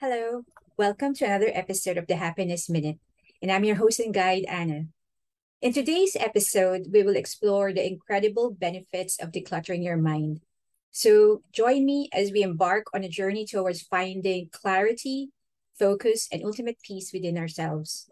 Hello, welcome to another episode of the Happiness Minute, and I'm your host and guide, Anna. In today's episode, we will explore the incredible benefits of decluttering your mind. So, join me as we embark on a journey towards finding clarity, focus, and ultimate peace within ourselves.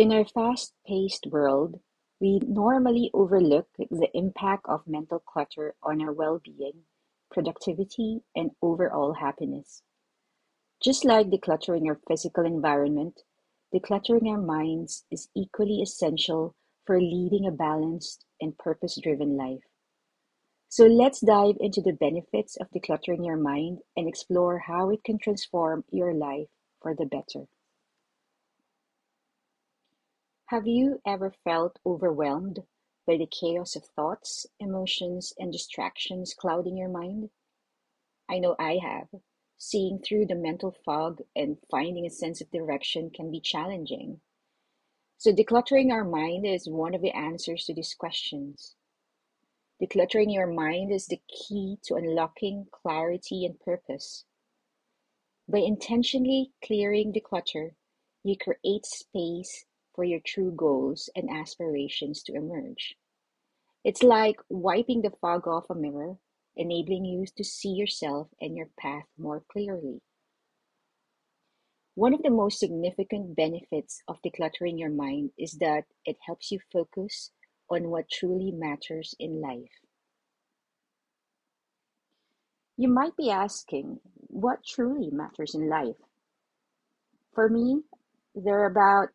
In our fast-paced world, we normally overlook the impact of mental clutter on our well-being, productivity, and overall happiness. Just like decluttering our physical environment, decluttering our minds is equally essential for leading a balanced and purpose-driven life. So let's dive into the benefits of decluttering your mind and explore how it can transform your life for the better. Have you ever felt overwhelmed by the chaos of thoughts, emotions, and distractions clouding your mind? I know I have. Seeing through the mental fog and finding a sense of direction can be challenging. So, decluttering our mind is one of the answers to these questions. Decluttering your mind is the key to unlocking clarity and purpose. By intentionally clearing the clutter, you create space for your true goals and aspirations to emerge. It's like wiping the fog off a mirror, enabling you to see yourself and your path more clearly. One of the most significant benefits of decluttering your mind is that it helps you focus on what truly matters in life. You might be asking, what truly matters in life? For me, there are about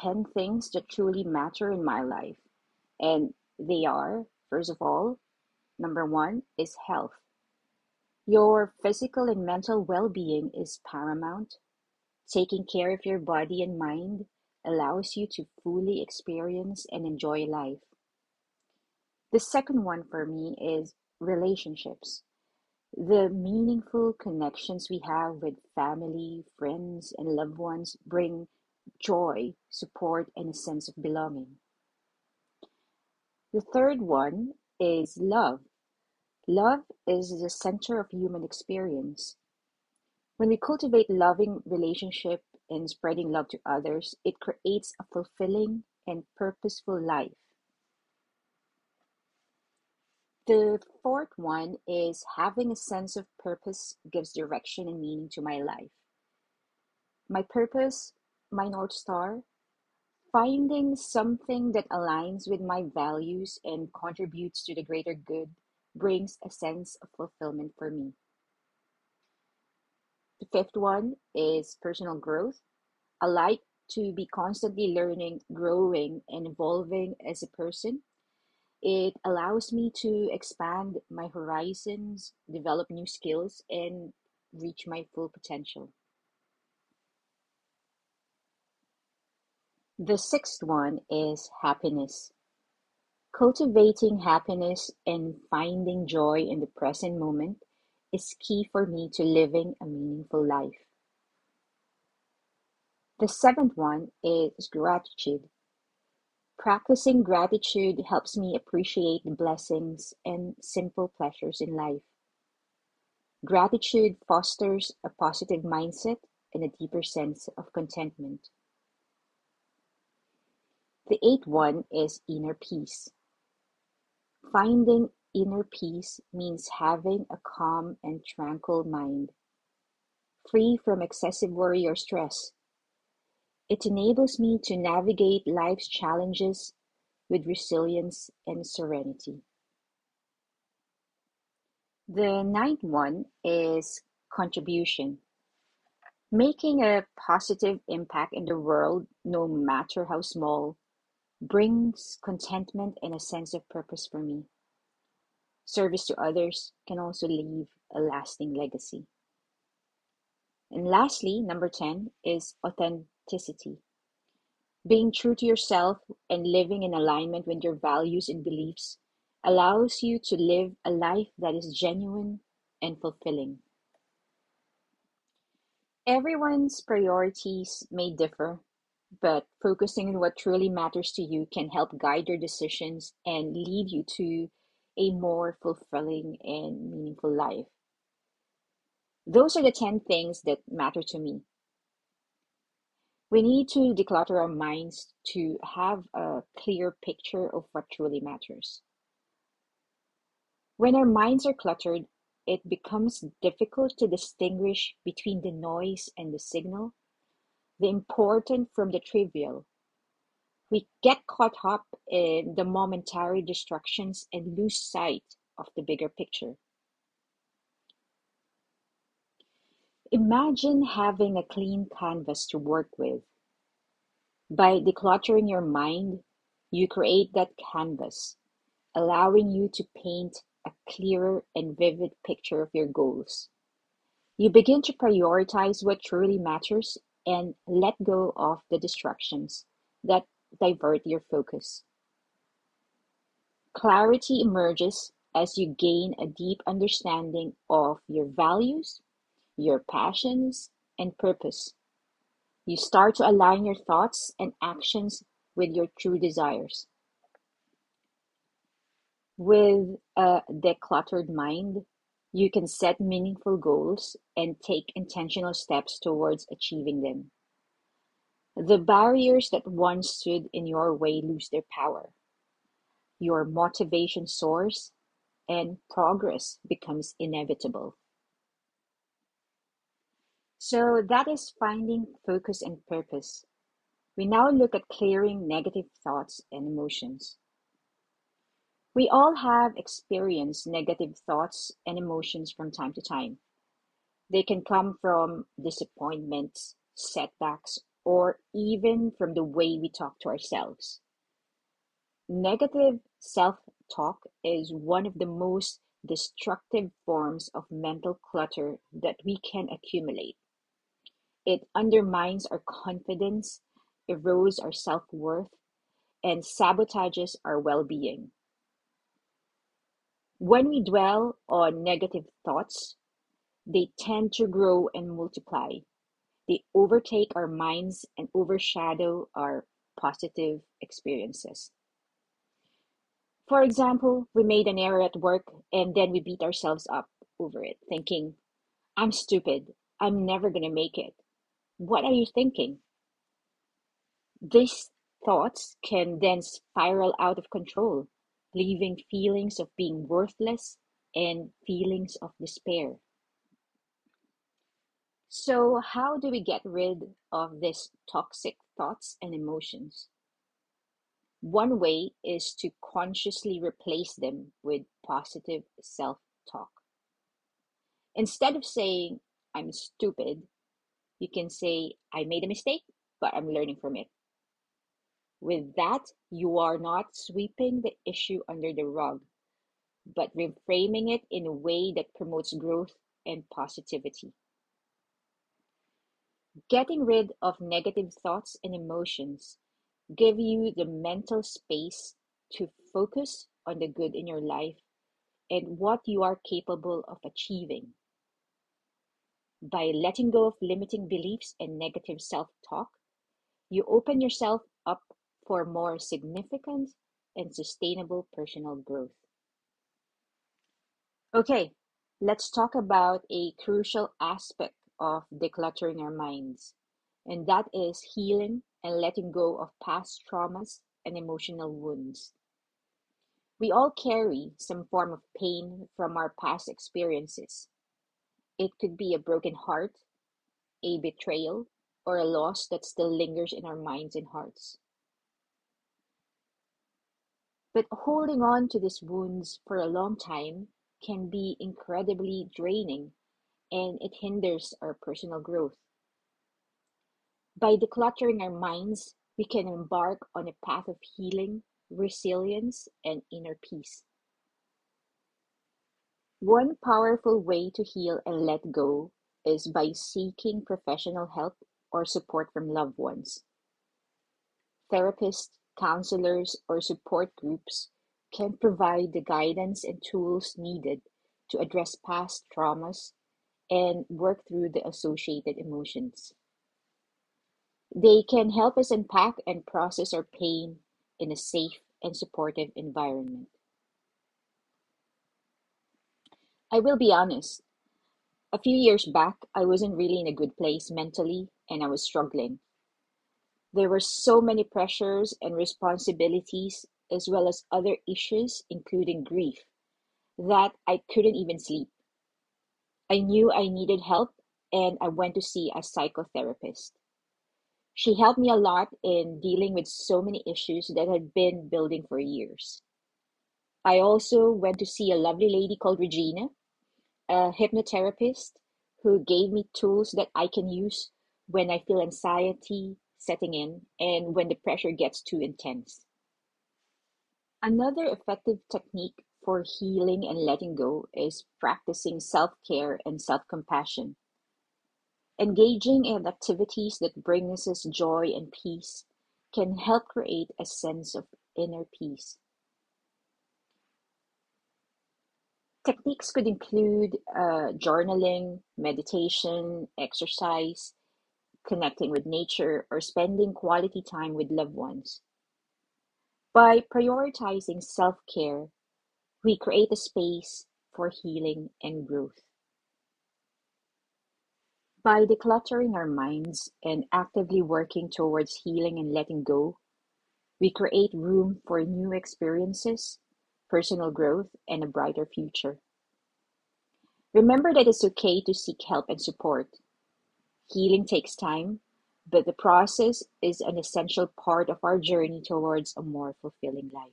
10 things that truly matter in my life. And they are, first of all, number one is health. Your physical and mental well being is paramount. Taking care of your body and mind allows you to fully experience and enjoy life. The second one for me is relationships. The meaningful connections we have with family, friends, and loved ones bring joy, support, and a sense of belonging. The third one is love. Love is the center of human experience. When we cultivate loving relationship and spreading love to others, it creates a fulfilling and purposeful life. The fourth one is having a sense of purpose gives direction and meaning to my life. My purpose my North Star, finding something that aligns with my values and contributes to the greater good brings a sense of fulfillment for me. The fifth one is personal growth. I like to be constantly learning, growing, and evolving as a person. It allows me to expand my horizons, develop new skills, and reach my full potential. The sixth one is happiness. Cultivating happiness and finding joy in the present moment is key for me to living a meaningful life. The seventh one is gratitude. Practicing gratitude helps me appreciate the blessings and simple pleasures in life. Gratitude fosters a positive mindset and a deeper sense of contentment. The eighth one is inner peace. Finding inner peace means having a calm and tranquil mind, free from excessive worry or stress. It enables me to navigate life's challenges with resilience and serenity. The ninth one is contribution. Making a positive impact in the world, no matter how small, brings contentment and a sense of purpose for me. Service to others can also leave a lasting legacy. And lastly, number 10 is authenticity. Being true to yourself and living in alignment with your values and beliefs allows you to live a life that is genuine and fulfilling. Everyone's priorities may differ, but focusing on what truly matters to you can help guide your decisions and lead you to a more fulfilling and meaningful life. Those are the 10 things that matter to me. We need to declutter our minds to have a clear picture of what truly matters. When our minds are cluttered, it becomes difficult to distinguish between the noise and the signal, the important from the trivial. We get caught up in the momentary distractions and lose sight of the bigger picture. Imagine having a clean canvas to work with. By decluttering your mind, you create that canvas, allowing you to paint a clearer and vivid picture of your goals. You begin to prioritize what truly matters and let go of the distractions that divert your focus. Clarity emerges as you gain a deep understanding of your values your passions, and purpose. You start to align your thoughts and actions with your true desires. With a decluttered mind, you can set meaningful goals and take intentional steps towards achieving them. The barriers that once stood in your way lose their power. Your motivation soars and progress becomes inevitable. So that is finding focus and purpose. We now look at clearing negative thoughts and emotions. We all have experienced negative thoughts and emotions from time to time. They can come from disappointments, setbacks, or even from the way we talk to ourselves. Negative self talk is one of the most destructive forms of mental clutter that we can accumulate. It undermines our confidence, erodes our self worth, and sabotages our well being. When we dwell on negative thoughts, they tend to grow and multiply. They overtake our minds and overshadow our positive experiences. For example, we made an error at work and then we beat ourselves up over it, thinking, I'm stupid. I'm never going to make it. What are you thinking? These thoughts can then spiral out of control, leaving feelings of being worthless and feelings of despair. So, how do we get rid of these toxic thoughts and emotions? One way is to consciously replace them with positive self talk. Instead of saying, I'm stupid, you can say, I made a mistake, but I'm learning from it. With that, you are not sweeping the issue under the rug, but reframing it in a way that promotes growth and positivity. Getting rid of negative thoughts and emotions give you the mental space to focus on the good in your life and what you are capable of achieving. By letting go of limiting beliefs and negative self talk, you open yourself up for more significant and sustainable personal growth. Okay, let's talk about a crucial aspect of decluttering our minds, and that is healing and letting go of past traumas and emotional wounds. We all carry some form of pain from our past experiences it could be a broken heart, a betrayal, or a loss that still lingers in our minds and hearts. But holding on to these wounds for a long time can be incredibly draining and it hinders our personal growth. By decluttering our minds, we can embark on a path of healing, resilience, and inner peace. One powerful way to heal and let go is by seeking professional help or support from loved ones. Therapists, counselors, or support groups can provide the guidance and tools needed to address past traumas and work through the associated emotions. They can help us unpack and process our pain in a safe and supportive environment. I will be honest, a few years back, I wasn't really in a good place mentally and I was struggling. There were so many pressures and responsibilities, as well as other issues, including grief, that I couldn't even sleep. I knew I needed help and I went to see a psychotherapist. She helped me a lot in dealing with so many issues that had been building for years. I also went to see a lovely lady called Regina, a hypnotherapist who gave me tools that I can use when I feel anxiety setting in and when the pressure gets too intense. Another effective technique for healing and letting go is practicing self care and self compassion. Engaging in activities that bring us joy and peace can help create a sense of inner peace. Techniques could include uh, journaling, meditation, exercise, connecting with nature, or spending quality time with loved ones. By prioritizing self care, we create a space for healing and growth. By decluttering our minds and actively working towards healing and letting go, we create room for new experiences, personal growth, and a brighter future. Remember that it's okay to seek help and support. Healing takes time, but the process is an essential part of our journey towards a more fulfilling life.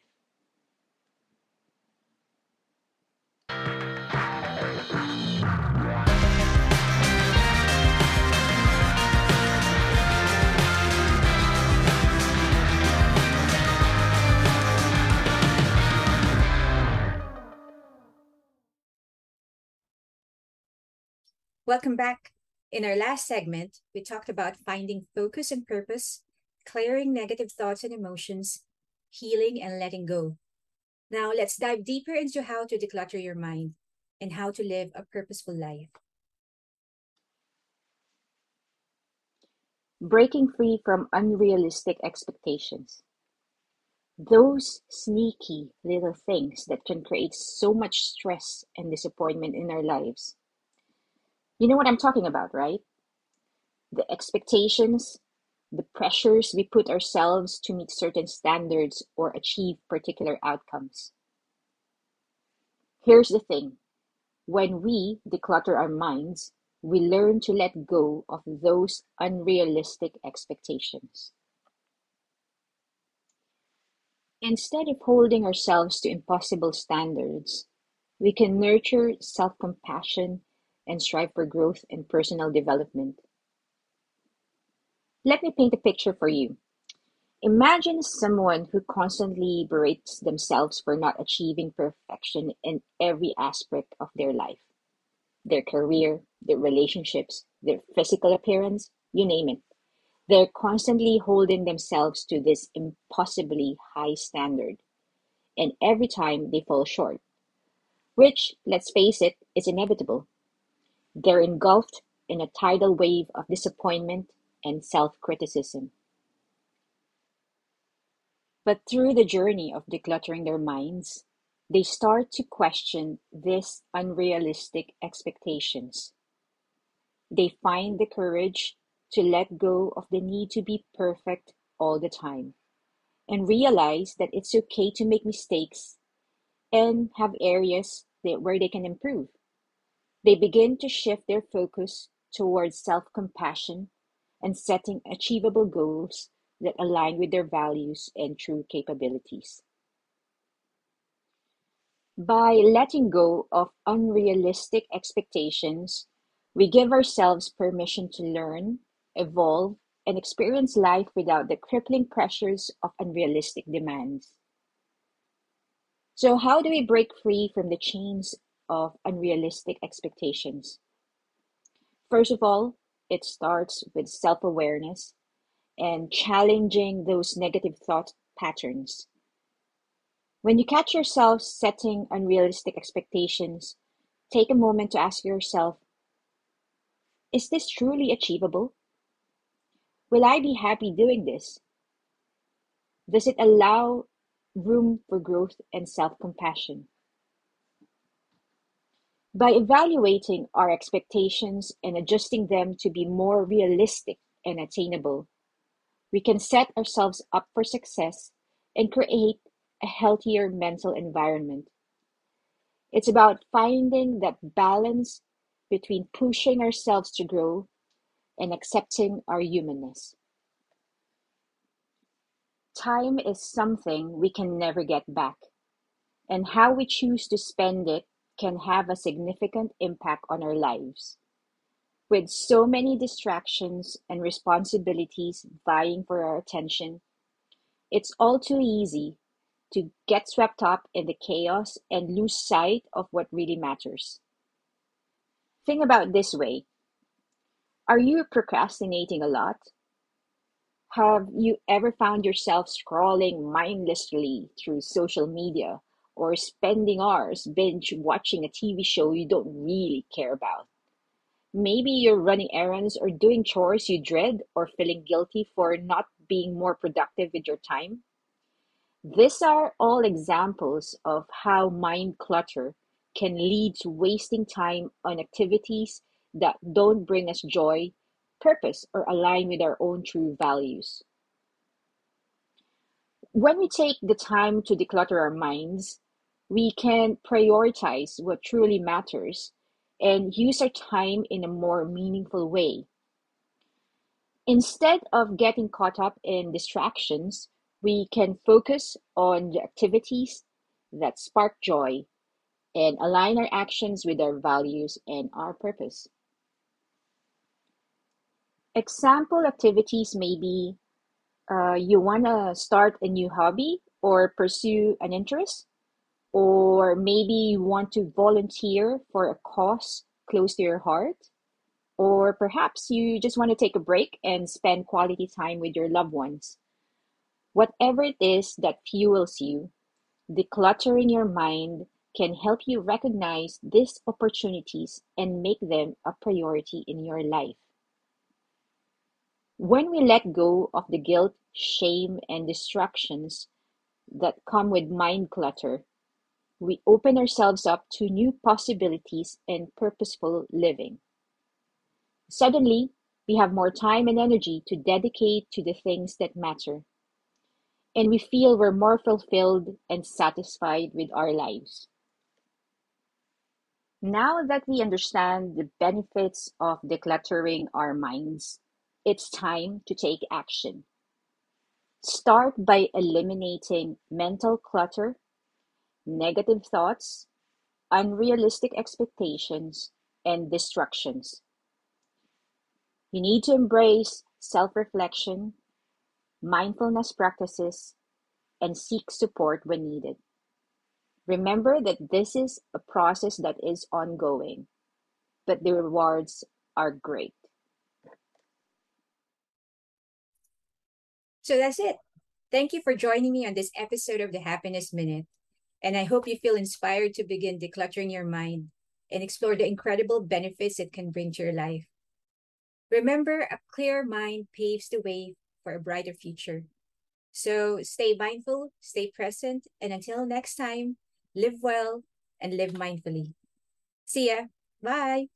Welcome back. In our last segment, we talked about finding focus and purpose, clearing negative thoughts and emotions, healing and letting go. Now, let's dive deeper into how to declutter your mind and how to live a purposeful life. Breaking free from unrealistic expectations. Those sneaky little things that can create so much stress and disappointment in our lives you know what I'm talking about, right? The expectations, the pressures we put ourselves to meet certain standards or achieve particular outcomes. Here's the thing when we declutter our minds, we learn to let go of those unrealistic expectations. Instead of holding ourselves to impossible standards, we can nurture self compassion and strive for growth and personal development. Let me paint a picture for you. Imagine someone who constantly berates themselves for not achieving perfection in every aspect of their life their career, their relationships, their physical appearance, you name it. They're constantly holding themselves to this impossibly high standard. And every time they fall short, which, let's face it, is inevitable. They're engulfed in a tidal wave of disappointment and self-criticism. But through the journey of decluttering their minds, they start to question these unrealistic expectations. They find the courage to let go of the need to be perfect all the time and realize that it's okay to make mistakes and have areas that, where they can improve. They begin to shift their focus towards self-compassion and setting achievable goals that align with their values and true capabilities. By letting go of unrealistic expectations, we give ourselves permission to learn, evolve, and experience life without the crippling pressures of unrealistic demands. So, how do we break free from the chains of unrealistic expectations. First of all, it starts with self awareness and challenging those negative thought patterns. When you catch yourself setting unrealistic expectations, take a moment to ask yourself Is this truly achievable? Will I be happy doing this? Does it allow room for growth and self compassion? By evaluating our expectations and adjusting them to be more realistic and attainable, we can set ourselves up for success and create a healthier mental environment. It's about finding that balance between pushing ourselves to grow and accepting our humanness. Time is something we can never get back, and how we choose to spend it can have a significant impact on our lives. With so many distractions and responsibilities vying for our attention, it's all too easy to get swept up in the chaos and lose sight of what really matters. Think about this way Are you procrastinating a lot? Have you ever found yourself scrolling mindlessly through social media or spending hours binge watching a TV show you don't really care about? Maybe you're running errands or doing chores you dread or feeling guilty for not being more productive with your time. These are all examples of how mind clutter can lead to wasting time on activities that don't bring us joy, purpose, or align with our own true values. When we take the time to declutter our minds, we can prioritize what truly matters and use our time in a more meaningful way. Instead of getting caught up in distractions, we can focus on the activities that spark joy and align our actions with our values and our purpose. Example activities may be uh, you want to start a new hobby or pursue an interest, or maybe you want to volunteer for a cause close to your heart, or perhaps you just want to take a break and spend quality time with your loved ones. Whatever it is that fuels you, decluttering your mind can help you recognize these opportunities and make them a priority in your life. When we let go of the guilt, shame, and distractions that come with mind clutter, we open ourselves up to new possibilities and purposeful living. Suddenly, we have more time and energy to dedicate to the things that matter, and we feel we're more fulfilled and satisfied with our lives. Now that we understand the benefits of decluttering our minds, it's time to take action. Start by eliminating mental clutter, negative thoughts, unrealistic expectations, and distractions. You need to embrace self reflection, mindfulness practices, and seek support when needed. Remember that this is a process that is ongoing, but the rewards are great. So that's it. Thank you for joining me on this episode of the Happiness Minute. And I hope you feel inspired to begin decluttering your mind and explore the incredible benefits it can bring to your life. Remember, a clear mind paves the way for a brighter future. So stay mindful, stay present, and until next time, live well, and live mindfully. See ya. Bye.